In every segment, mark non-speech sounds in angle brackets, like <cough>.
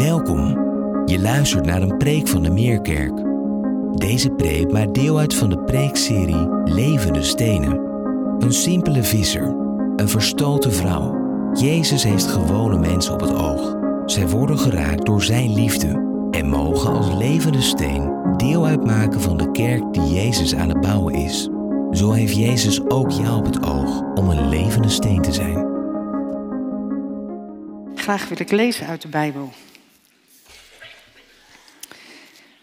Welkom. Je luistert naar een preek van de Meerkerk. Deze preek maakt deel uit van de preekserie Levende Stenen. Een simpele visser, een verstoten vrouw. Jezus heeft gewone mensen op het oog. Zij worden geraakt door zijn liefde en mogen als levende steen deel uitmaken van de kerk die Jezus aan het bouwen is. Zo heeft Jezus ook jou op het oog om een levende steen te zijn. Graag wil ik lezen uit de Bijbel.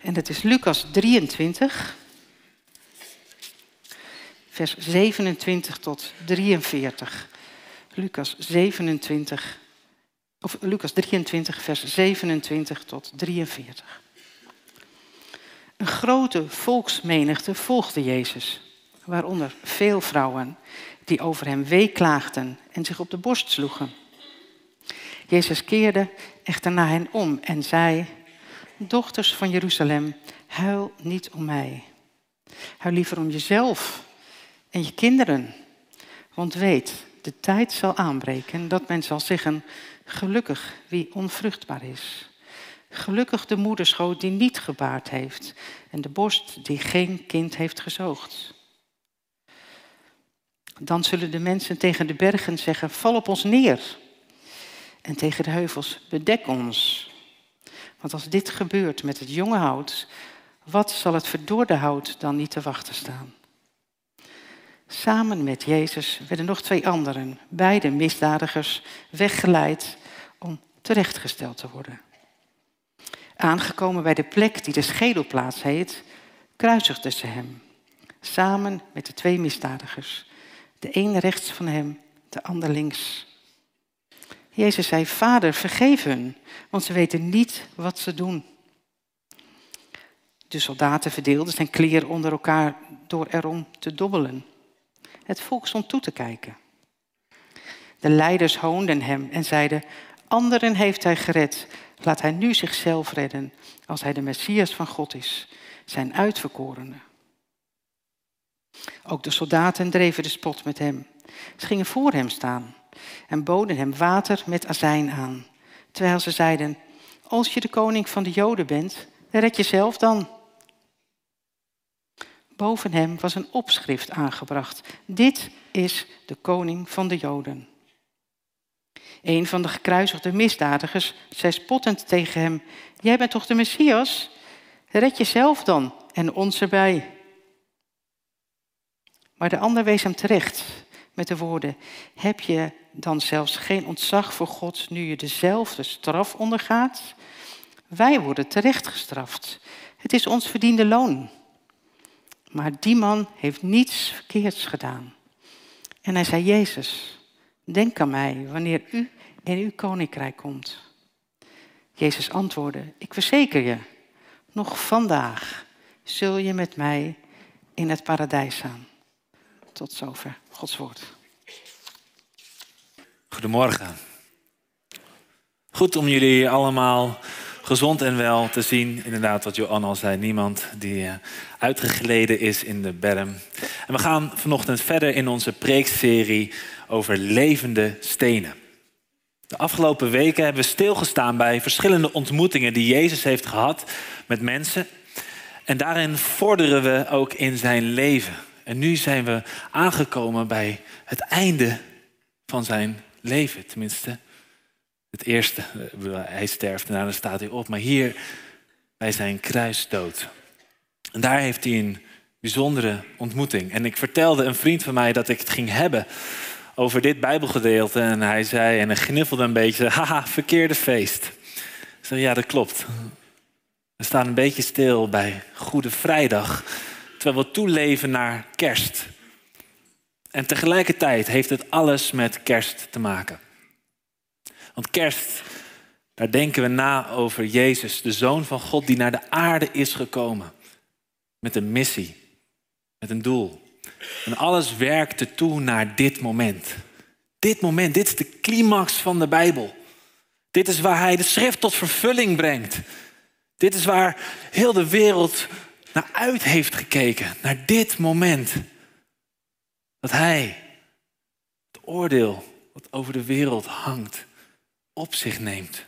En dat is Lucas 23, vers 27 tot 43. Lucas 27, of Lucas 23, vers 27 tot 43. Een grote volksmenigte volgde Jezus, waaronder veel vrouwen die over hem weeklaagden en zich op de borst sloegen. Jezus keerde echter naar hen om en zei: Dochters van Jeruzalem, huil niet om mij. Huil liever om jezelf en je kinderen. Want weet, de tijd zal aanbreken dat men zal zeggen: Gelukkig wie onvruchtbaar is. Gelukkig de moederschoot die niet gebaard heeft en de borst die geen kind heeft gezoogd. Dan zullen de mensen tegen de bergen zeggen: Val op ons neer. En tegen de heuvels: Bedek ons. Want als dit gebeurt met het jonge hout, wat zal het verdorde hout dan niet te wachten staan? Samen met Jezus werden nog twee anderen, beide misdadigers, weggeleid om terechtgesteld te worden. Aangekomen bij de plek die de schedelplaats heet, kruisigden ze hem, samen met de twee misdadigers, de een rechts van hem, de ander links. Jezus zei, Vader, vergeef hun, want ze weten niet wat ze doen. De soldaten verdeelden zijn kleren onder elkaar door erom te dobbelen. Het volk stond toe te kijken. De leiders hoonden hem en zeiden, anderen heeft hij gered, laat hij nu zichzelf redden, als hij de Messias van God is, zijn uitverkorene. Ook de soldaten dreven de spot met hem. Ze gingen voor hem staan en boden hem water met azijn aan. Terwijl ze zeiden, als je de koning van de Joden bent, red jezelf dan. Boven hem was een opschrift aangebracht. Dit is de koning van de Joden. Een van de gekruisigde misdadigers zei spottend tegen hem: Jij bent toch de Messias? Red jezelf dan en ons erbij. Maar de ander wees hem terecht met de woorden: Heb je dan zelfs geen ontzag voor God nu je dezelfde straf ondergaat? Wij worden terecht gestraft. Het is ons verdiende loon. Maar die man heeft niets verkeerds gedaan. En hij zei: Jezus, denk aan mij wanneer u in uw koninkrijk komt. Jezus antwoordde: Ik verzeker je, nog vandaag zul je met mij in het paradijs staan. Tot zover Gods woord. Goedemorgen. Goed om jullie allemaal gezond en wel te zien. Inderdaad, wat Johan al zei, niemand die uh, uitgegleden is in de berm. En we gaan vanochtend verder in onze preekserie over levende stenen. De afgelopen weken hebben we stilgestaan bij verschillende ontmoetingen die Jezus heeft gehad met mensen. En daarin vorderen we ook in zijn leven. En nu zijn we aangekomen bij het einde van zijn leven. Tenminste, het eerste. Hij sterft en daarna staat hij op. Maar hier bij zijn kruisdood. En daar heeft hij een bijzondere ontmoeting. En ik vertelde een vriend van mij dat ik het ging hebben over dit Bijbelgedeelte. En hij zei, en hij gniffelde een beetje, <laughs> haha, verkeerde feest. Ik zei, ja, dat klopt. We staan een beetje stil bij Goede Vrijdag, terwijl we toeleven naar kerst. En tegelijkertijd heeft het alles met kerst te maken. Want kerst, daar denken we na over Jezus, de Zoon van God, die naar de aarde is gekomen. Met een missie, met een doel. En alles werkte toe naar dit moment. Dit moment, dit is de climax van de Bijbel. Dit is waar hij de schrift tot vervulling brengt. Dit is waar heel de wereld naar uit heeft gekeken, naar dit moment. Dat hij het oordeel wat over de wereld hangt, op zich neemt.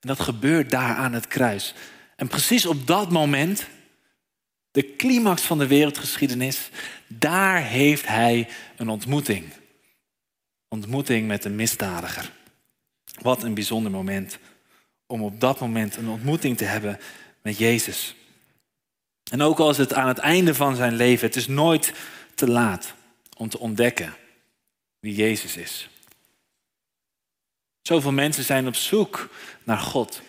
En dat gebeurt daar aan het kruis. En precies op dat moment, de climax van de wereldgeschiedenis, daar heeft hij een ontmoeting. Ontmoeting met een misdadiger. Wat een bijzonder moment om op dat moment een ontmoeting te hebben met Jezus. En ook als het aan het einde van zijn leven, het is nooit te laat om te ontdekken wie Jezus is. Zoveel mensen zijn op zoek naar God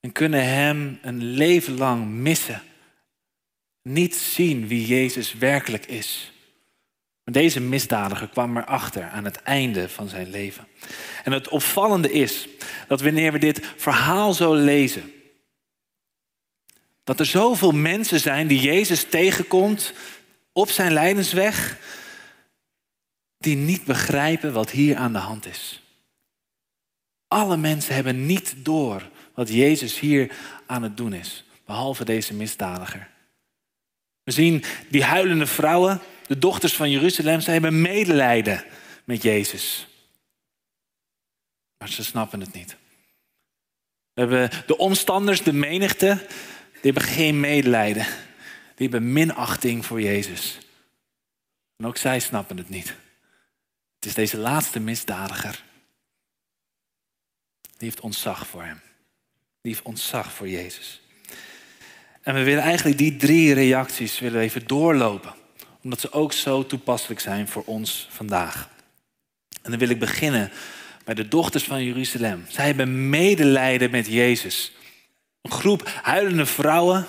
en kunnen Hem een leven lang missen. Niet zien wie Jezus werkelijk is. Maar deze misdadiger kwam erachter aan het einde van zijn leven. En het opvallende is dat wanneer we dit verhaal zo lezen, dat er zoveel mensen zijn die Jezus tegenkomt op zijn lijdensweg, die niet begrijpen wat hier aan de hand is. Alle mensen hebben niet door wat Jezus hier aan het doen is, behalve deze misdadiger. We zien die huilende vrouwen, de dochters van Jeruzalem, ze hebben medelijden met Jezus. Maar ze snappen het niet. We hebben de omstanders, de menigte, die hebben geen medelijden. Die hebben minachting voor Jezus. En ook zij snappen het niet. Het is deze laatste misdadiger. Die heeft ontzag voor hem. Die heeft ontzag voor Jezus. En we willen eigenlijk die drie reacties willen even doorlopen. Omdat ze ook zo toepasselijk zijn voor ons vandaag. En dan wil ik beginnen bij de dochters van Jeruzalem. Zij hebben medelijden met Jezus. Een groep huilende vrouwen.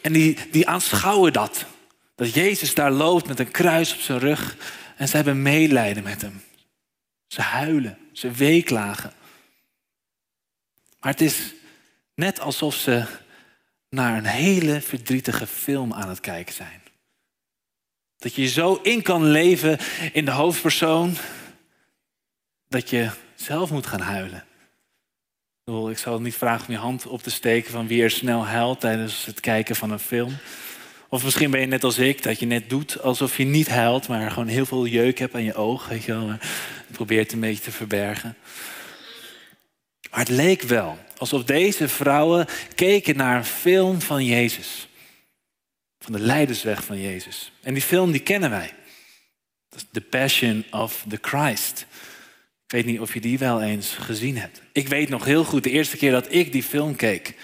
En die, die aanschouwen dat. Dat Jezus daar loopt met een kruis op zijn rug. En ze hebben medelijden met hem. Ze huilen, ze weeklagen. Maar het is net alsof ze naar een hele verdrietige film aan het kijken zijn. Dat je zo in kan leven in de hoofdpersoon dat je zelf moet gaan huilen. Ik zal niet vragen om je hand op te steken van wie er snel huilt tijdens het kijken van een film. Of misschien ben je net als ik, dat je net doet alsof je niet huilt, maar gewoon heel veel jeuk hebt aan je oog. Weet je wel, probeert het een beetje te verbergen. Maar het leek wel alsof deze vrouwen keken naar een film van Jezus. Van de leidersweg van Jezus. En die film die kennen wij. The Passion of the Christ. Ik weet niet of je die wel eens gezien hebt. Ik weet nog heel goed, de eerste keer dat ik die film keek,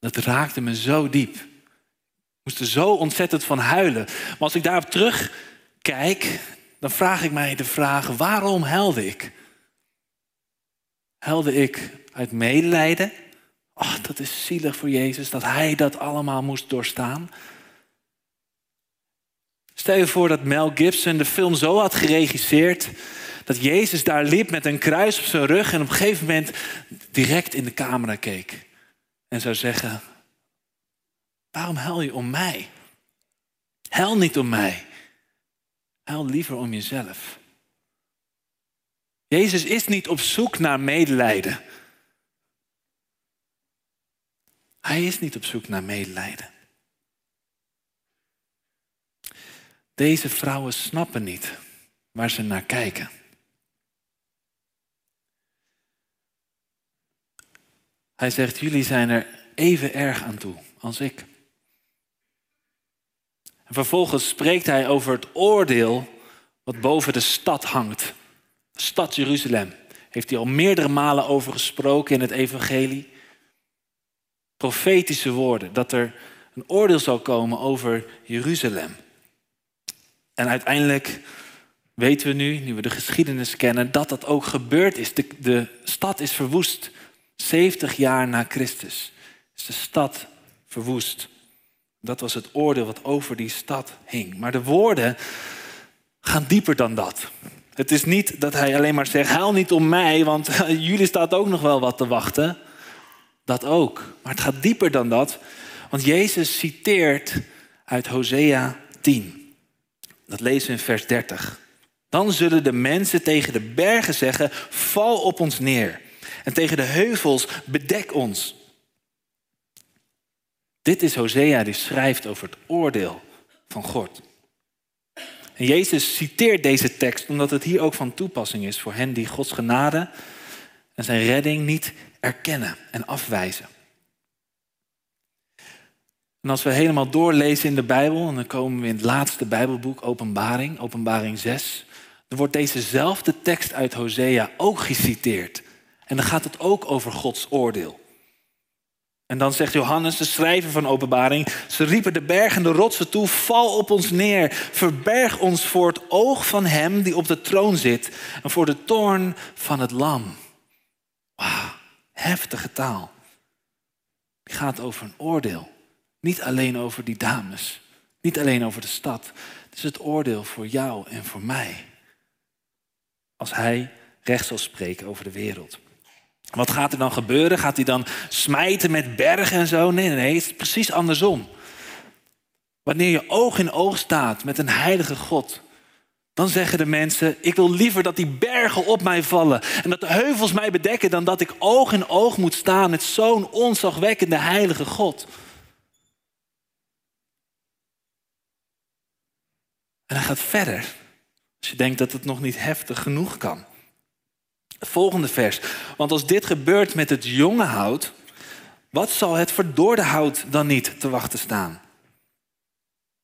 dat raakte me zo diep. Ik moest er zo ontzettend van huilen. Maar als ik daarop terugkijk, dan vraag ik mij de vraag, waarom huilde ik? Huilde ik uit medelijden? Oh, dat is zielig voor Jezus, dat hij dat allemaal moest doorstaan. Stel je voor dat Mel Gibson de film zo had geregisseerd dat Jezus daar liep met een kruis op zijn rug en op een gegeven moment direct in de camera keek. En zou zeggen, waarom huil je om mij? Huil niet om mij. Huil liever om jezelf. Jezus is niet op zoek naar medelijden. Hij is niet op zoek naar medelijden. Deze vrouwen snappen niet waar ze naar kijken. Hij zegt, jullie zijn er even erg aan toe als ik. En vervolgens spreekt hij over het oordeel wat boven de stad hangt. De stad Jeruzalem. Heeft hij al meerdere malen over gesproken in het evangelie. Profetische woorden, dat er een oordeel zal komen over Jeruzalem. En uiteindelijk weten we nu, nu we de geschiedenis kennen, dat dat ook gebeurd is. De, de stad is verwoest. 70 jaar na Christus is de stad verwoest. Dat was het oordeel wat over die stad hing. Maar de woorden gaan dieper dan dat. Het is niet dat hij alleen maar zegt: huil niet om mij, want <laughs> jullie staat ook nog wel wat te wachten. Dat ook. Maar het gaat dieper dan dat. Want Jezus citeert uit Hosea 10. Dat lezen we in vers 30. Dan zullen de mensen tegen de bergen zeggen: val op ons neer. En tegen de heuvels, bedek ons. Dit is Hosea die schrijft over het oordeel van God. En Jezus citeert deze tekst omdat het hier ook van toepassing is voor hen die Gods genade en zijn redding niet erkennen en afwijzen. En als we helemaal doorlezen in de Bijbel, en dan komen we in het laatste Bijbelboek, Openbaring, Openbaring 6, dan wordt dezezelfde tekst uit Hosea ook geciteerd. En dan gaat het ook over Gods oordeel. En dan zegt Johannes, de schrijver van Openbaring, ze riepen de bergen de rotsen toe, val op ons neer, verberg ons voor het oog van hem die op de troon zit en voor de toorn van het lam. Wauw, heftige taal. Die gaat over een oordeel. Niet alleen over die dames, niet alleen over de stad. Het is het oordeel voor jou en voor mij. Als hij recht zal spreken over de wereld. Wat gaat er dan gebeuren? Gaat hij dan smijten met bergen en zo? Nee, nee, nee, het is precies andersom. Wanneer je oog in oog staat met een heilige God, dan zeggen de mensen: Ik wil liever dat die bergen op mij vallen en dat de heuvels mij bedekken, dan dat ik oog in oog moet staan met zo'n onzagwekkende heilige God. En hij gaat verder. Als je denkt dat het nog niet heftig genoeg kan. Volgende vers. Want als dit gebeurt met het jonge hout, wat zal het verdorde hout dan niet te wachten staan?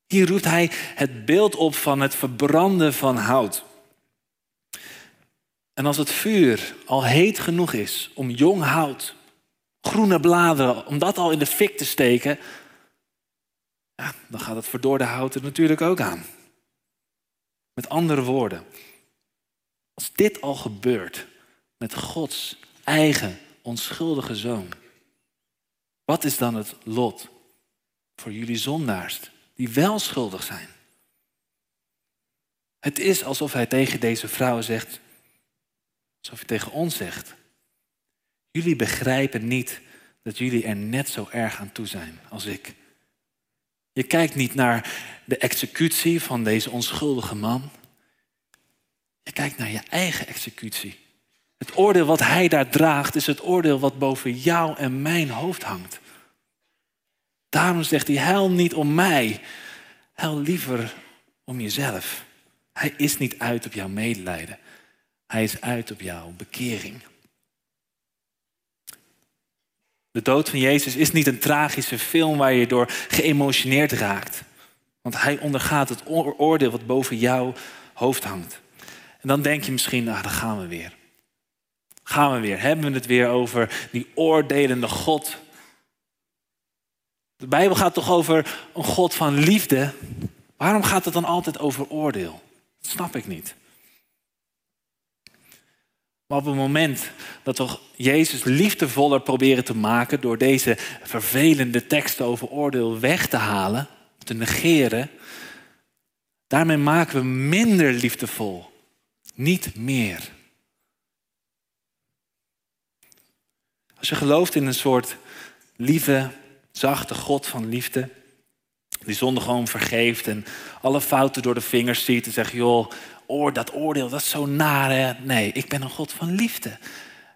Hier roept hij het beeld op van het verbranden van hout. En als het vuur al heet genoeg is om jong hout, groene bladeren, om dat al in de fik te steken, ja, dan gaat het verdorde hout er natuurlijk ook aan. Met andere woorden, als dit al gebeurt met Gods eigen onschuldige zoon, wat is dan het lot voor jullie zondaars die wel schuldig zijn? Het is alsof hij tegen deze vrouw zegt, alsof hij tegen ons zegt, jullie begrijpen niet dat jullie er net zo erg aan toe zijn als ik. Je kijkt niet naar de executie van deze onschuldige man. Je kijkt naar je eigen executie. Het oordeel wat hij daar draagt is het oordeel wat boven jou en mijn hoofd hangt. Daarom zegt hij, huil niet om mij, huil liever om jezelf. Hij is niet uit op jouw medelijden. Hij is uit op jouw bekering. De dood van Jezus is niet een tragische film waar je door geëmotioneerd raakt. Want hij ondergaat het oordeel wat boven jouw hoofd hangt. En dan denk je misschien, ah, daar gaan we weer. Gaan we weer. Hebben we het weer over die oordelende God. De Bijbel gaat toch over een God van liefde. Waarom gaat het dan altijd over oordeel? Dat snap ik niet. Maar op het moment dat we Jezus liefdevoller proberen te maken door deze vervelende teksten over oordeel weg te halen, te negeren, daarmee maken we minder liefdevol, niet meer. Als je gelooft in een soort lieve, zachte God van liefde, die zonde gewoon vergeeft en alle fouten door de vingers ziet en zegt, joh, oor, dat oordeel, dat is zo naar. Hè? Nee, ik ben een God van liefde.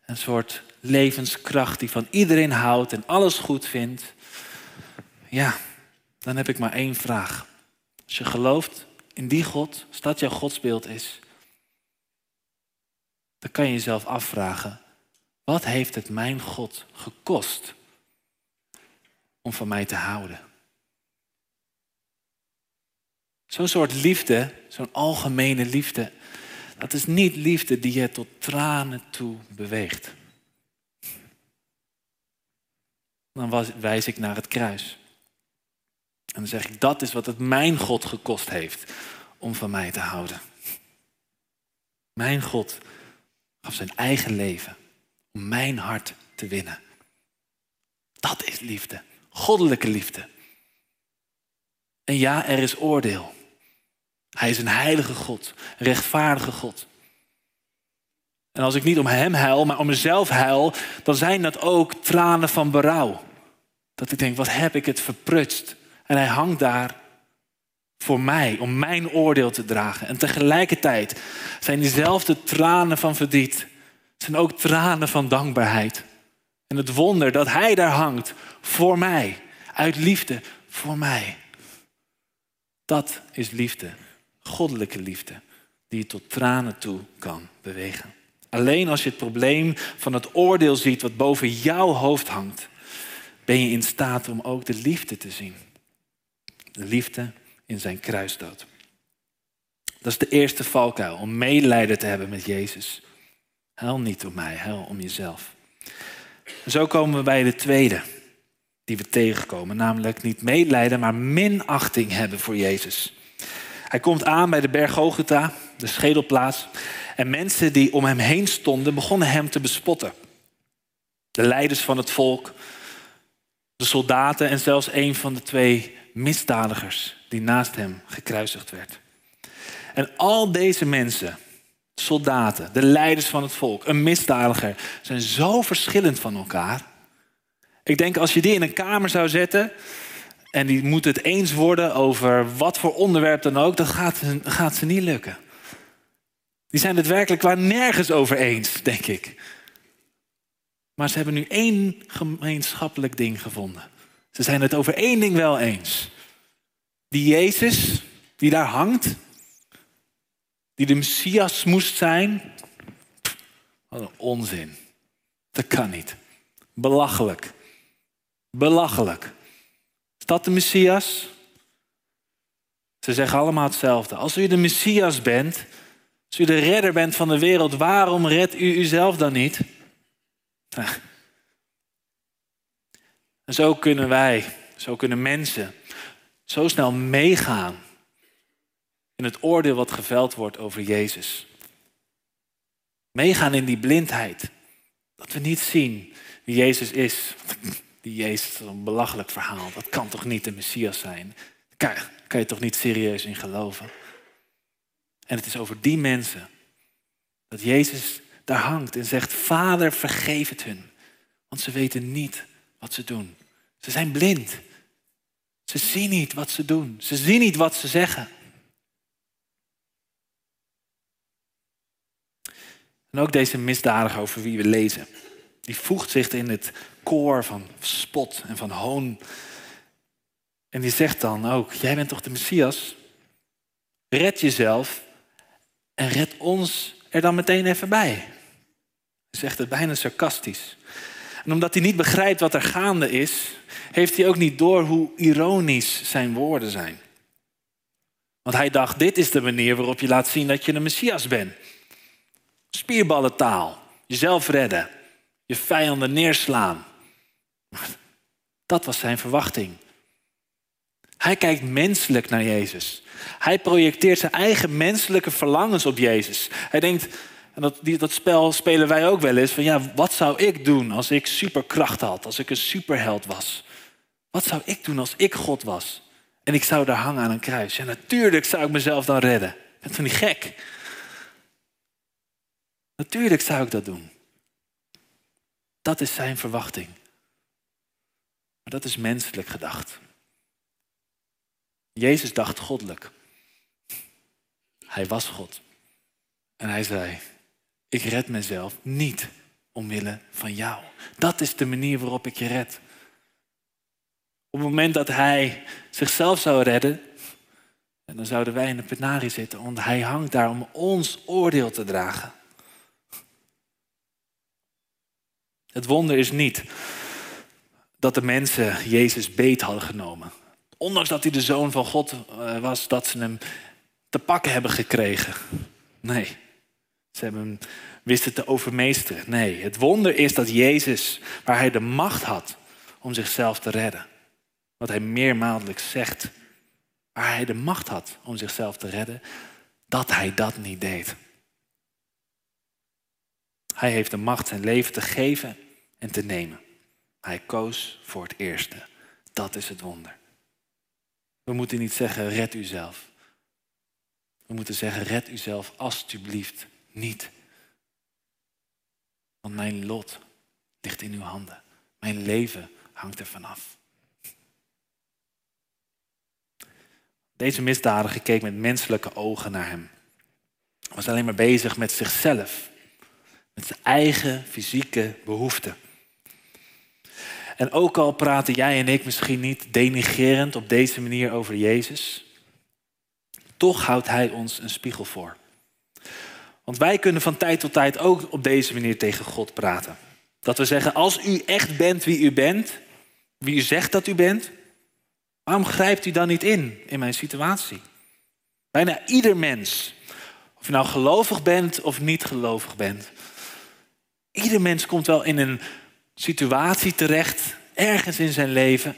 Een soort levenskracht die van iedereen houdt en alles goed vindt. Ja, dan heb ik maar één vraag. Als je gelooft in die God, als dat jouw godsbeeld is, dan kan je jezelf afvragen, wat heeft het mijn God gekost om van mij te houden? Zo'n soort liefde, zo'n algemene liefde, dat is niet liefde die je tot tranen toe beweegt. Dan wijs ik naar het kruis. En dan zeg ik, dat is wat het mijn God gekost heeft om van mij te houden. Mijn God gaf zijn eigen leven om mijn hart te winnen. Dat is liefde, goddelijke liefde. En ja, er is oordeel. Hij is een heilige God, een rechtvaardige God. En als ik niet om Hem huil, maar om mezelf huil, dan zijn dat ook tranen van berouw. Dat ik denk, wat heb ik het verprutst? En Hij hangt daar voor mij, om mijn oordeel te dragen. En tegelijkertijd zijn diezelfde tranen van verdriet, zijn ook tranen van dankbaarheid. En het wonder dat Hij daar hangt voor mij, uit liefde voor mij. Dat is liefde goddelijke liefde die je tot tranen toe kan bewegen. Alleen als je het probleem van het oordeel ziet wat boven jouw hoofd hangt, ben je in staat om ook de liefde te zien. De liefde in zijn kruisdood. Dat is de eerste valkuil, om medelijden te hebben met Jezus. Huil niet om mij, huil om jezelf. zo komen we bij de tweede die we tegenkomen, namelijk niet medelijden, maar minachting hebben voor Jezus. Hij komt aan bij de berg Gogeta, de schedelplaats, en mensen die om hem heen stonden begonnen hem te bespotten. De leiders van het volk, de soldaten en zelfs een van de twee misdadigers die naast hem gekruisigd werd. En al deze mensen, soldaten, de leiders van het volk, een misdadiger, zijn zo verschillend van elkaar. Ik denk als je die in een kamer zou zetten en die moet het eens worden over wat voor onderwerp dan ook, dan gaat, gaat ze niet lukken. Die zijn het werkelijk waar nergens over eens, denk ik. Maar ze hebben nu één gemeenschappelijk ding gevonden. Ze zijn het over één ding wel eens. Die Jezus, die daar hangt, die de Messias moest zijn. Wat een onzin. Dat kan niet. Belachelijk. Belachelijk. Is dat de Messias? Ze zeggen allemaal hetzelfde. Als u de Messias bent, als u de redder bent van de wereld, waarom redt u uzelf dan niet? <laughs> En zo kunnen wij, zo kunnen mensen zo snel meegaan in het oordeel wat geveld wordt over Jezus. Meegaan in die blindheid. Dat we niet zien wie Jezus is. Die Jezus is een belachelijk verhaal. Dat kan toch niet de Messias zijn? Daar kan je toch niet serieus in geloven? En het is over die mensen dat Jezus daar hangt en zegt: Vader, vergeef het hun. Want ze weten niet wat ze doen. Ze zijn blind. Ze zien niet wat ze doen. Ze zien niet wat ze zeggen. En ook deze misdadiger over wie we lezen, die voegt zich in het koor van spot en van hoon. En die zegt dan ook, jij bent toch de Messias? Red jezelf en red ons er dan meteen even bij. Zegt het bijna sarcastisch. En omdat hij niet begrijpt wat er gaande is, heeft hij ook niet door hoe ironisch zijn woorden zijn. Want hij dacht, dit is de manier waarop je laat zien dat je een Messias bent. Spierballentaal, jezelf redden, je vijanden neerslaan. Dat was zijn verwachting. Hij kijkt menselijk naar Jezus. Hij projecteert zijn eigen menselijke verlangens op Jezus. Hij denkt, en dat, dat spel spelen wij ook wel eens, van ja, wat zou ik doen als ik superkracht had, als ik een superheld was? Wat zou ik doen als ik God was? En ik zou daar hangen aan een kruis. Ja, natuurlijk zou ik mezelf dan redden. Ik ben toch niet gek? Natuurlijk zou ik dat doen. Dat is zijn verwachting. Maar dat is menselijk gedacht. Jezus dacht goddelijk. Hij was God. En hij zei, ik red mezelf niet omwille van jou. Dat is de manier waarop ik je red. Op het moment dat hij zichzelf zou redden, dan zouden wij in de penarie zitten, want hij hangt daar om ons oordeel te dragen. Het wonder is niet dat de mensen Jezus beet hadden genomen. Ondanks dat hij de zoon van God eh, was, dat ze hem te pakken hebben gekregen. Nee, ze hebben hem wisten te overmeesteren. Nee, het wonder is dat Jezus, waar hij de macht had om zichzelf te redden, wat hij meermaaldelijk zegt, waar hij de macht had om zichzelf te redden, dat hij dat niet deed. Hij heeft de macht zijn leven te geven en te nemen. Hij koos voor het eerste. Dat is het wonder. We moeten niet zeggen, red uzelf. We moeten zeggen, red uzelf alstublieft niet. Want mijn lot ligt in uw handen. Mijn leven hangt er vanaf. Deze misdadiger keek met menselijke ogen naar hem. Hij was alleen maar bezig met zichzelf. Met zijn eigen fysieke behoeften. En ook al praten jij en ik misschien niet denigerend op deze manier over Jezus, toch houdt Hij ons een spiegel voor. Want wij kunnen van tijd tot tijd ook op deze manier tegen God praten. Dat we zeggen, als u echt bent wie u bent, wie u zegt dat u bent, waarom grijpt u dan niet in in mijn situatie? Bijna ieder mens, of je nou gelovig bent of niet gelovig bent, ieder mens komt wel in een situatie terecht, ergens in zijn leven,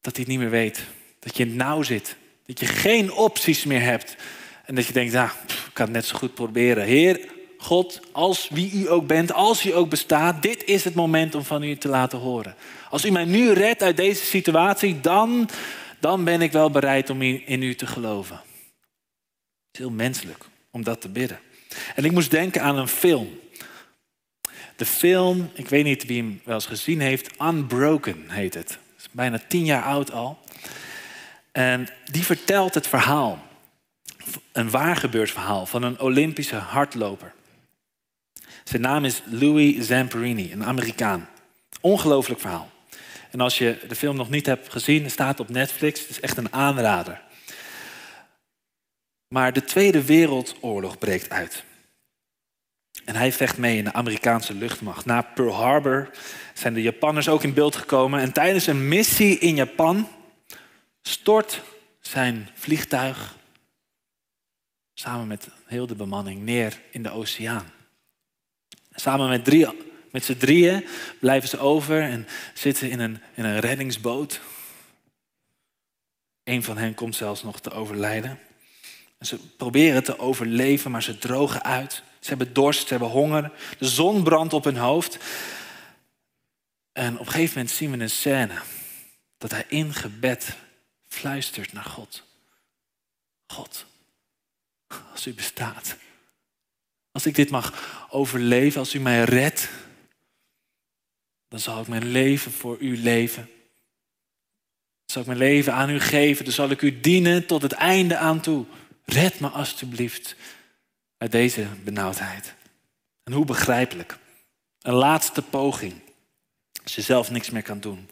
dat hij het niet meer weet. Dat je in het nauw zit. Dat je geen opties meer hebt. En dat je denkt, nou, ik kan het net zo goed proberen. Heer, God, als wie u ook bent, als u ook bestaat, dit is het moment om van u te laten horen. Als u mij nu redt uit deze situatie, dan, dan ben ik wel bereid om in u te geloven. Het is heel menselijk om dat te bidden. En ik moest denken aan een film. De film, ik weet niet wie hem wel eens gezien heeft, Unbroken heet het. Is bijna tien jaar oud al. En die vertelt het verhaal, een waar gebeurd verhaal van een Olympische hardloper. Zijn naam is Louis Zamperini, een Amerikaan. Ongelooflijk verhaal. En als je de film nog niet hebt gezien, staat op Netflix. Het is echt een aanrader. Maar de Tweede Wereldoorlog breekt uit. En hij vecht mee in de Amerikaanse luchtmacht. Na Pearl Harbor zijn de Japanners ook in beeld gekomen. En tijdens een missie in Japan stort zijn vliegtuig samen met heel de bemanning neer in de oceaan. Samen met, drie, met z'n drieën blijven ze over en zitten in een, in een reddingsboot. Een van hen komt zelfs nog te overlijden. Ze proberen te overleven, maar ze drogen uit. Ze hebben dorst, ze hebben honger. De zon brandt op hun hoofd. En op een gegeven moment zien we een scène dat hij in gebed fluistert naar God. God, als u bestaat, als ik dit mag overleven, als u mij redt, dan zal ik mijn leven voor u leven. Dan zal ik mijn leven aan u geven, dan zal ik u dienen tot het einde aan toe. Red me alstublieft uit deze benauwdheid. En hoe begrijpelijk. Een laatste poging. Als je zelf niks meer kan doen.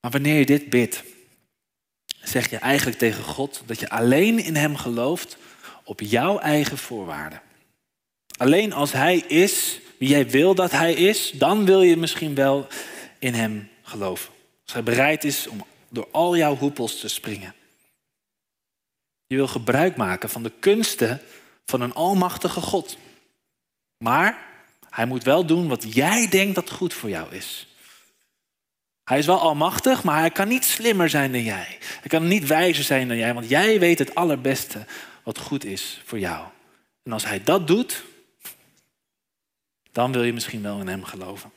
Maar wanneer je dit bidt, zeg je eigenlijk tegen God dat je alleen in Hem gelooft op jouw eigen voorwaarden. Alleen als Hij is wie jij wil dat Hij is, dan wil je misschien wel in Hem geloven. Als Hij bereid is om door al jouw hoepels te springen. Je wil gebruik maken van de kunsten van een almachtige God. Maar hij moet wel doen wat jij denkt dat goed voor jou is. Hij is wel almachtig, maar hij kan niet slimmer zijn dan jij. Hij kan niet wijzer zijn dan jij, want jij weet het allerbeste wat goed is voor jou. En als hij dat doet, dan wil je misschien wel in hem geloven.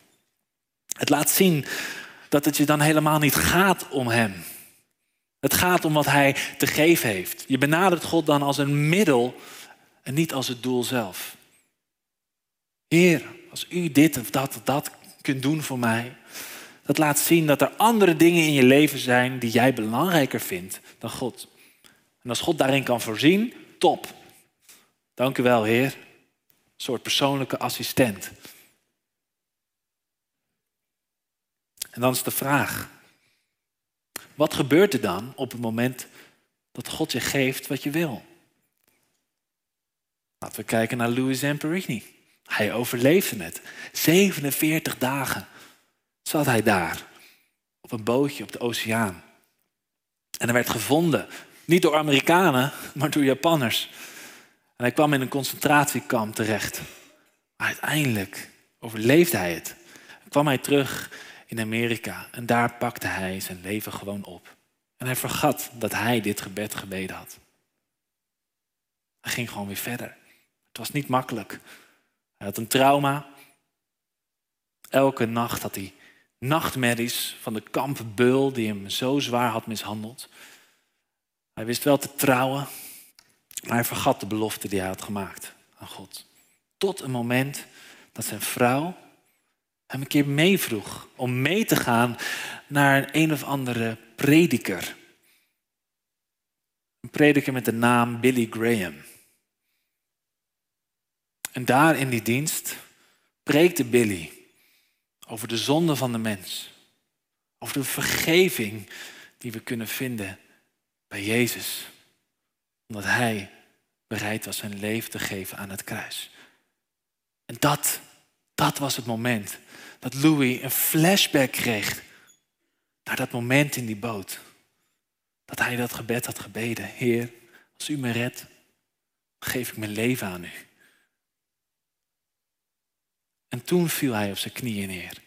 Het laat zien dat het je dan helemaal niet gaat om hem. Het gaat om wat hij te geven heeft. Je benadert God dan als een middel en niet als het doel zelf. Heer, als u dit of dat of dat kunt doen voor mij, dat laat zien dat er andere dingen in je leven zijn die jij belangrijker vindt dan God. En als God daarin kan voorzien, top. Dank u wel, Heer. Een soort persoonlijke assistent. En dan is de vraag: wat gebeurt er dan op het moment dat God je geeft wat je wil? Laten we kijken naar Louis Zamperini. Hij overleefde het. 47 dagen zat hij daar op een bootje op de oceaan. En hij werd gevonden, niet door Amerikanen, maar door Japanners. En hij kwam in een concentratiekamp terecht. Uiteindelijk overleefde hij het. En kwam hij terug in Amerika en daar pakte hij zijn leven gewoon op. En hij vergat dat hij dit gebed gebeden had. Hij ging gewoon weer verder. Het was niet makkelijk. Hij had een trauma. Elke nacht had hij nachtmerries van de kampbeul die hem zo zwaar had mishandeld. Hij wist wel te trouwen, maar hij vergat de belofte die hij had gemaakt aan God. Tot een moment dat zijn vrouw hem een keer meevroeg om mee te gaan naar een, een of andere prediker. Een prediker met de naam Billy Graham. En daar in die dienst preekte Billy over de zonde van de mens. Over de vergeving die we kunnen vinden bij Jezus. Omdat Hij bereid was zijn leven te geven aan het kruis. En dat, dat was het moment dat Louis een flashback kreeg naar dat moment in die boot. Dat hij dat gebed had gebeden. Heer, als u me redt, geef ik mijn leven aan u. En toen viel hij op zijn knieën neer.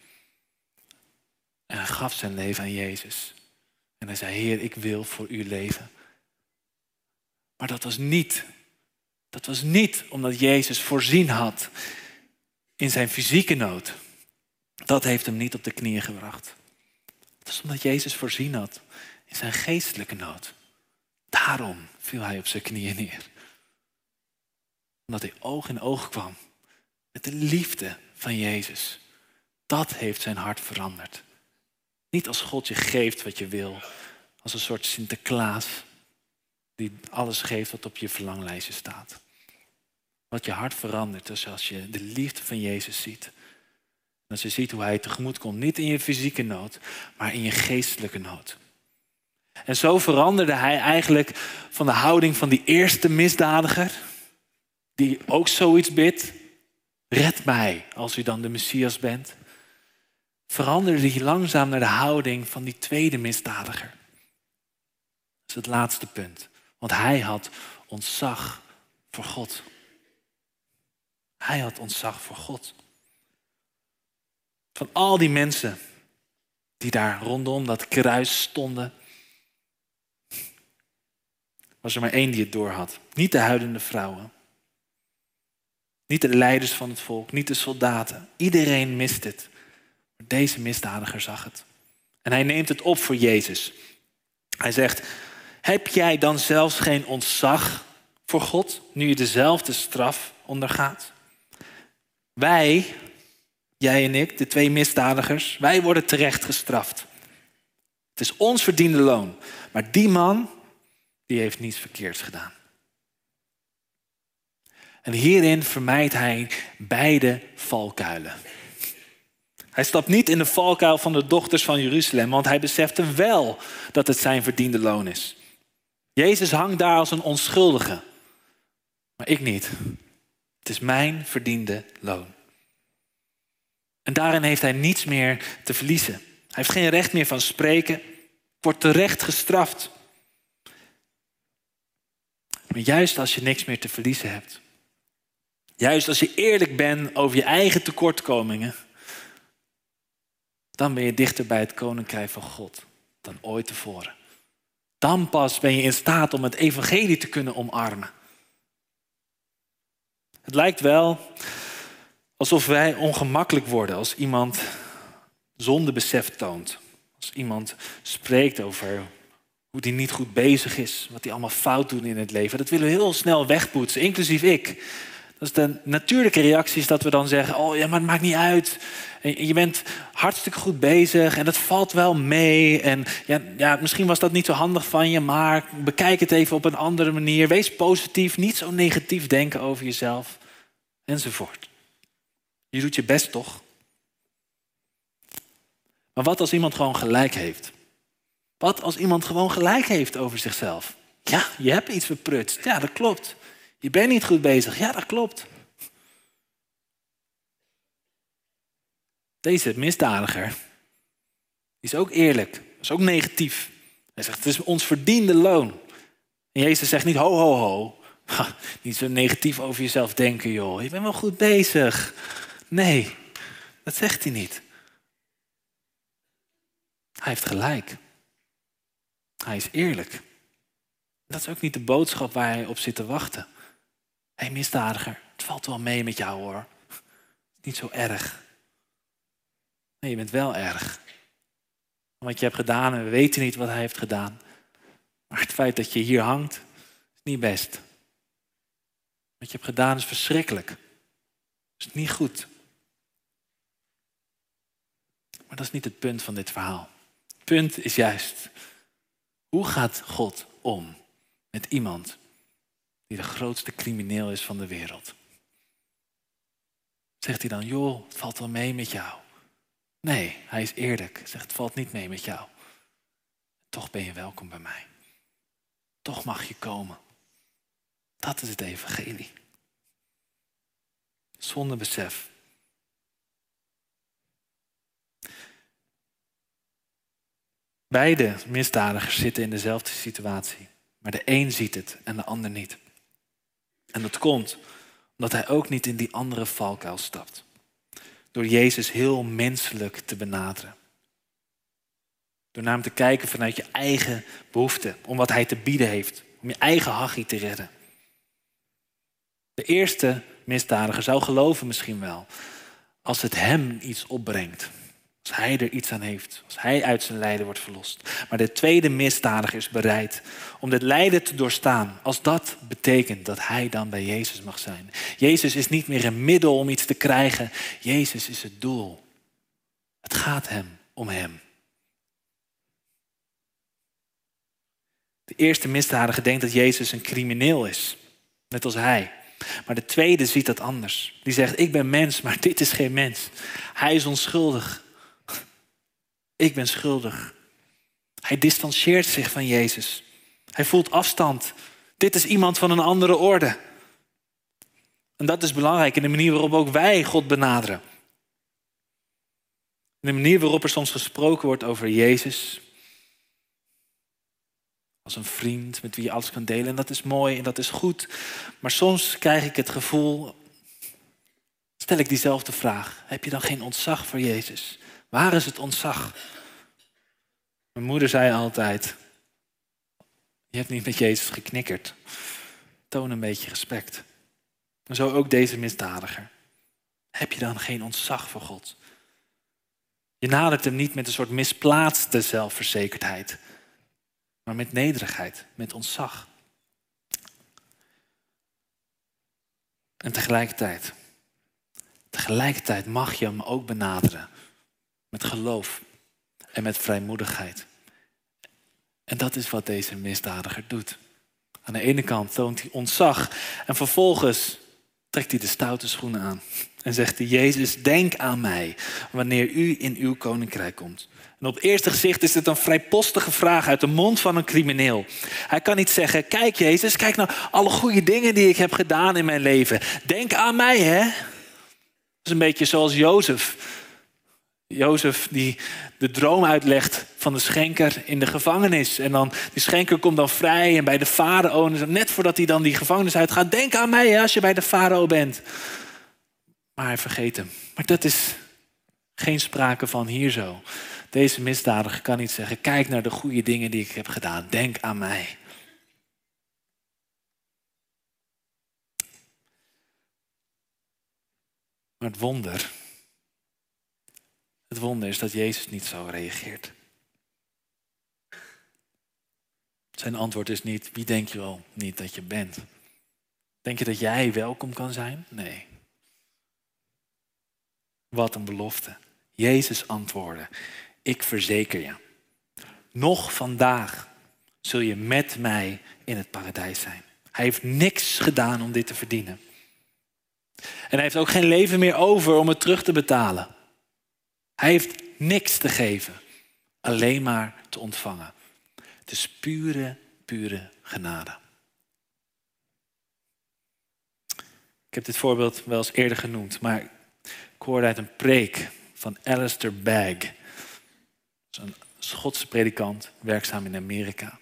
En hij gaf zijn leven aan Jezus. En hij zei, Heer, ik wil voor u leven. Maar dat was niet, dat was niet omdat Jezus voorzien had in zijn fysieke nood. Dat heeft hem niet op de knieën gebracht. Dat is omdat Jezus voorzien had in zijn geestelijke nood. Daarom viel hij op zijn knieën neer. Omdat hij oog in oog kwam met de liefde van Jezus. Dat heeft zijn hart veranderd. Niet als God je geeft wat je wil, als een soort Sinterklaas die alles geeft wat op je verlanglijstje staat. Wat je hart verandert is als je de liefde van Jezus ziet. Als je ziet hoe hij tegemoet komt, niet in je fysieke nood, maar in je geestelijke nood. En zo veranderde hij eigenlijk van de houding van die eerste misdadiger, die ook zoiets bidt, red mij als u dan de Messias bent, veranderde hij langzaam naar de houding van die tweede misdadiger. Dat is het laatste punt. Want hij had ontzag voor God. Hij had ontzag voor God. Van al die mensen die daar rondom dat kruis stonden, was er maar één die het door had. Niet de huidende vrouwen. Niet de leiders van het volk, niet de soldaten. Iedereen mist het. Maar deze misdadiger zag het. En hij neemt het op voor Jezus. Hij zegt, heb jij dan zelfs geen ontzag voor God, nu je dezelfde straf ondergaat? Wij, jij en ik, de twee misdadigers, wij worden terecht gestraft. Het is ons verdiende loon. Maar die man, die heeft niets verkeerds gedaan. En hierin vermijdt hij beide valkuilen. Hij stapt niet in de valkuil van de dochters van Jeruzalem, want hij besefte wel dat het zijn verdiende loon is. Jezus hangt daar als een onschuldige, maar ik niet. Het is mijn verdiende loon. En daarin heeft hij niets meer te verliezen. Hij heeft geen recht meer van spreken, wordt terecht gestraft. Maar juist als je niks meer te verliezen hebt, juist als je eerlijk bent over je eigen tekortkomingen, dan ben je dichter bij het koninkrijk van God dan ooit tevoren. Dan pas ben je in staat om het evangelie te kunnen omarmen. Het lijkt wel alsof wij ongemakkelijk worden als iemand zondebesef toont. Als iemand spreekt over hoe die niet goed bezig is, wat hij allemaal fout doet in het leven. Dat willen we heel snel wegpoetsen, inclusief ik. Dat is de natuurlijke reactie, is dat we dan zeggen: Oh ja, maar het maakt niet uit. je bent hartstikke goed bezig en het valt wel mee. En ja, ja, misschien was dat niet zo handig van je, maar bekijk het even op een andere manier. Wees positief, niet zo negatief denken over jezelf, enzovoort. Je doet je best toch? Maar wat als iemand gewoon gelijk heeft? Wat als iemand gewoon gelijk heeft over zichzelf? Ja, je hebt iets verprutst. Ja, dat klopt. Je bent niet goed bezig. Ja, dat klopt. Deze misdadiger is ook eerlijk, is ook negatief. Hij zegt, het is ons verdiende loon. En Jezus zegt niet, ho, ho, ho. niet zo negatief over jezelf denken, joh. Je bent wel goed bezig. Nee, dat zegt hij niet. Hij heeft gelijk. Hij is eerlijk. Dat is ook niet de boodschap waar hij op zit te wachten hey, misdadiger, het valt wel mee met jou hoor. Niet zo erg. Nee, je bent wel erg. Wat je hebt gedaan en we weten niet wat hij heeft gedaan. Maar het feit dat je hier hangt, is niet best. Wat je hebt gedaan is verschrikkelijk. Is niet goed. Maar dat is niet het punt van dit verhaal. Het punt is juist, hoe gaat God om met iemand die de grootste crimineel is van de wereld. Zegt hij dan, joh, het valt wel mee met jou. Nee, hij is eerlijk. Zegt, het valt niet mee met jou. Toch ben je welkom bij mij. Toch mag je komen. Dat is het evangelie. Zonder besef. Beide misdadigers zitten in dezelfde situatie. Maar de een ziet het en de ander niet. En dat komt omdat hij ook niet in die andere valkuil stapt. Door Jezus heel menselijk te benaderen. Door naar hem te kijken vanuit je eigen behoeften, om wat hij te bieden heeft, om je eigen hachie te redden. De eerste misdadiger zou geloven misschien wel, als het hem iets opbrengt. Als hij er iets aan heeft, als hij uit zijn lijden wordt verlost. Maar de tweede misdadiger is bereid om dit lijden te doorstaan, als dat betekent dat hij dan bij Jezus mag zijn. Jezus is niet meer een middel om iets te krijgen, Jezus is het doel. Het gaat hem om hem. De eerste misdadiger denkt dat Jezus een crimineel is, net als hij. Maar de tweede ziet dat anders. Die zegt, ik ben mens, maar dit is geen mens. Hij is onschuldig. Ik ben schuldig. Hij distancieert zich van Jezus. Hij voelt afstand. Dit is iemand van een andere orde. En dat is belangrijk in de manier waarop ook wij God benaderen. In de manier waarop er soms gesproken wordt over Jezus. Als een vriend met wie je alles kan delen. En dat is mooi en dat is goed. Maar soms krijg ik het gevoel, stel ik diezelfde vraag. Heb je dan geen ontzag voor Jezus? Waar is het ontzag? Mijn moeder zei altijd, je hebt niet met Jezus geknikkerd. Toon een beetje respect. En zo ook deze misdadiger. Heb je dan geen ontzag voor God? Je nadert hem niet met een soort misplaatste zelfverzekerdheid, maar met nederigheid, met ontzag. En tegelijkertijd, tegelijkertijd mag je hem ook benaderen met geloof en met vrijmoedigheid. En dat is wat deze misdadiger doet. Aan de ene kant toont hij ontzag en vervolgens trekt hij de stoute schoenen aan. En zegt hij, Jezus, denk aan mij wanneer u in uw koninkrijk komt. En op eerste gezicht is het een vrijpostige vraag uit de mond van een crimineel. Hij kan niet zeggen, kijk Jezus, kijk naar alle goede dingen die ik heb gedaan in mijn leven. Denk aan mij, hè? Dat is een beetje zoals Jozef Jozef die de droom uitlegt van de schenker in de gevangenis. En dan, die schenker komt dan vrij en bij de farao. Net voordat hij dan die gevangenis uitgaat. Denk aan mij als je bij de farao bent. Maar hij vergeet hem. Maar dat is geen sprake van hier zo. Deze misdadiger kan niet zeggen, kijk naar de goede dingen die ik heb gedaan. Denk aan mij. Maar het wonder het wonder is dat Jezus niet zo reageert. Zijn antwoord is niet, wie denk je wel niet dat je bent? Denk je dat jij welkom kan zijn? Nee. Wat een belofte. Jezus antwoordde, ik verzeker je, nog vandaag zul je met mij in het paradijs zijn. Hij heeft niks gedaan om dit te verdienen. En hij heeft ook geen leven meer over om het terug te betalen. Hij heeft niks te geven, alleen maar te ontvangen. Het is pure, pure genade. Ik heb dit voorbeeld wel eens eerder genoemd, maar ik hoorde uit een preek van Alistair Bagg. Een Schotse predikant, werkzaam in Amerika.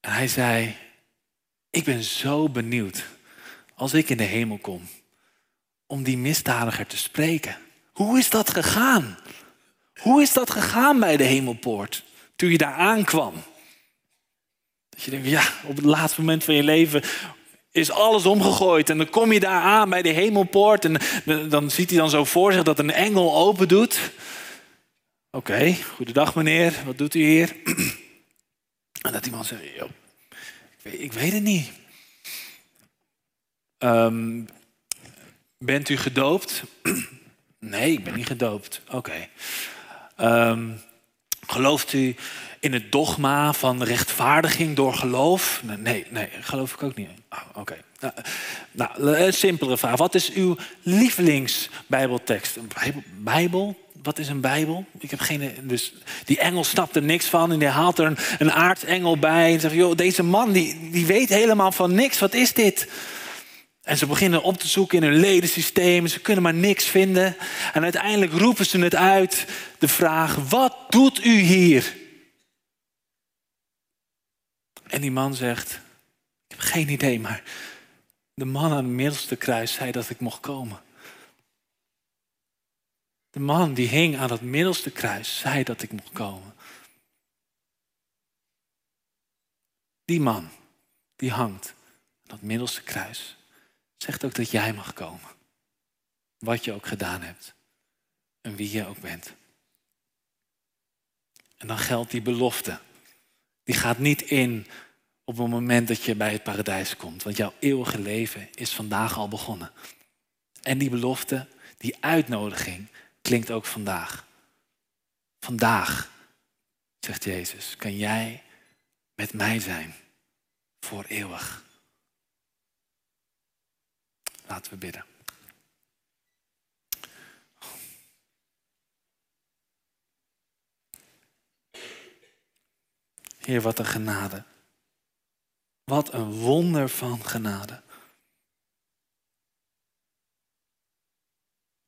En hij zei, ik ben zo benieuwd als ik in de hemel kom om die misdadiger te spreken. Hoe is dat gegaan? Hoe is dat gegaan bij de hemelpoort toen je daar aankwam? Dat je denkt, ja, op het laatste moment van je leven is alles omgegooid. En dan kom je daar aan bij de hemelpoort en dan ziet hij dan zo voor zich dat een engel open doet. Oké, goedendag meneer, wat doet u hier? <clears throat> En dat die man zegt, ik, weet, ik weet het niet. Um, bent u gedoopt? <clears throat> Nee, ik ben niet gedoopt. Oké. Ehm, gelooft u in het dogma van rechtvaardiging door geloof? Nee, nee, geloof ik ook niet. Oh, Oké. Nou, nou, een simpelere vraag. Wat is uw lievelingsbijbeltekst? Een bijbel, wat is een Bijbel? Ik heb geen. Dus die engel snapt er niks van en die haalt er een, een aartsengel bij en zegt: joh, deze man die, die weet helemaal van niks. Wat is dit? En ze beginnen op te zoeken in hun ledensysteem. Ze kunnen maar niks vinden. En uiteindelijk roepen ze het uit, de vraag: Wat doet u hier? En die man zegt: Ik heb geen idee, maar de man aan het middelste kruis zei dat ik mocht komen. De man die hing aan het middelste kruis zei dat ik mocht komen. Die man die hangt aan het middelste kruis zegt ook dat jij mag komen. Wat je ook gedaan hebt en wie je ook bent. En dan geldt die belofte. Die gaat niet in op het moment dat je bij het paradijs komt. Want jouw eeuwige leven is vandaag al begonnen. En die belofte, die uitnodiging, klinkt ook vandaag. Vandaag, zegt Jezus, kan jij met mij zijn voor eeuwig. Laten we bidden. Heer, wat een genade. Wat een wonder van genade.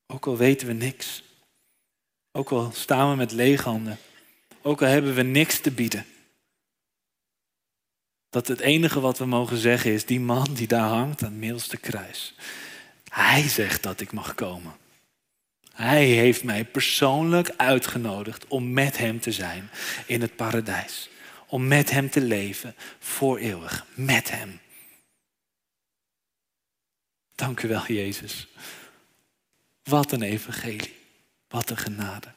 Ook al weten we niks. Ook al staan we met lege handen. Ook al hebben we niks te bieden. Dat het enige wat we mogen zeggen is, die man die daar hangt aan het middelste kruis. Hij zegt dat ik mag komen. Hij heeft mij persoonlijk uitgenodigd om met hem te zijn in het paradijs. Om met hem te leven voor eeuwig. Met hem. Dank u wel, Jezus. Wat een evangelie. Wat een genade.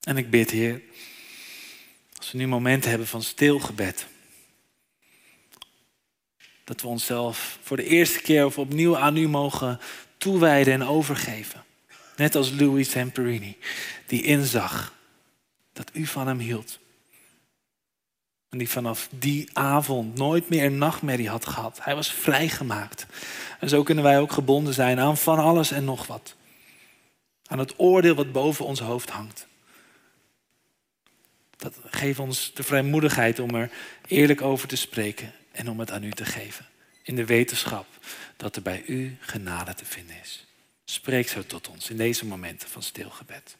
En ik bid, Heer, als we nu momenten hebben van stilgebed. Dat we onszelf voor de eerste keer of opnieuw aan u mogen toewijden en overgeven. Net als Louis Zamperini, die inzag dat u van hem hield. En die vanaf die avond nooit meer een nachtmerrie had gehad. Hij was vrijgemaakt. En zo kunnen wij ook gebonden zijn aan van alles en nog wat. Aan het oordeel wat boven ons hoofd hangt. Dat geeft ons de vrijmoedigheid om er eerlijk over te spreken en om het aan u te geven. In de wetenschap dat er bij u genade te vinden is. Spreek zo tot ons in deze momenten van stilgebed.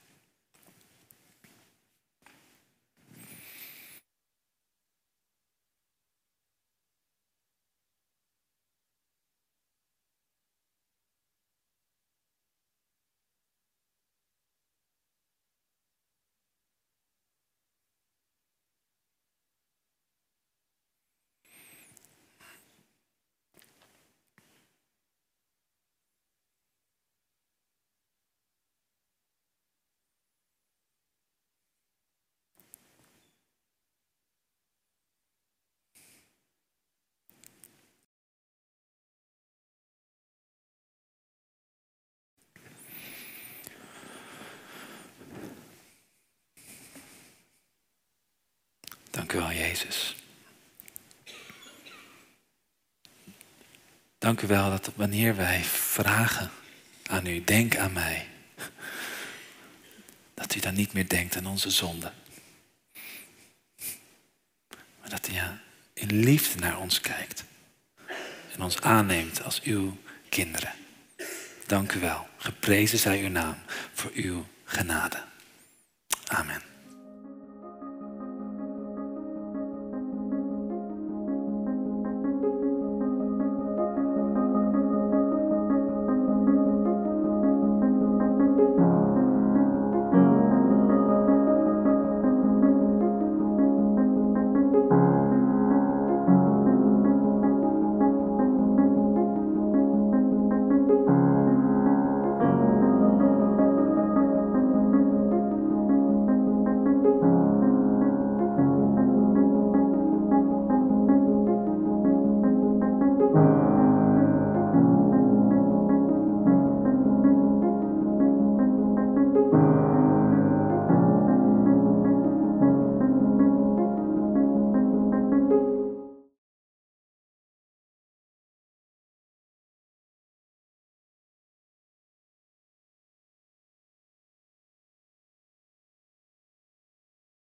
Dank u wel, Dank u wel dat wanneer wij vragen aan u, denk aan mij, dat u dan niet meer denkt aan onze zonde. Maar dat u in liefde naar ons kijkt en ons aanneemt als uw kinderen. Dank u wel. Geprezen zij uw naam voor uw genade. Amen.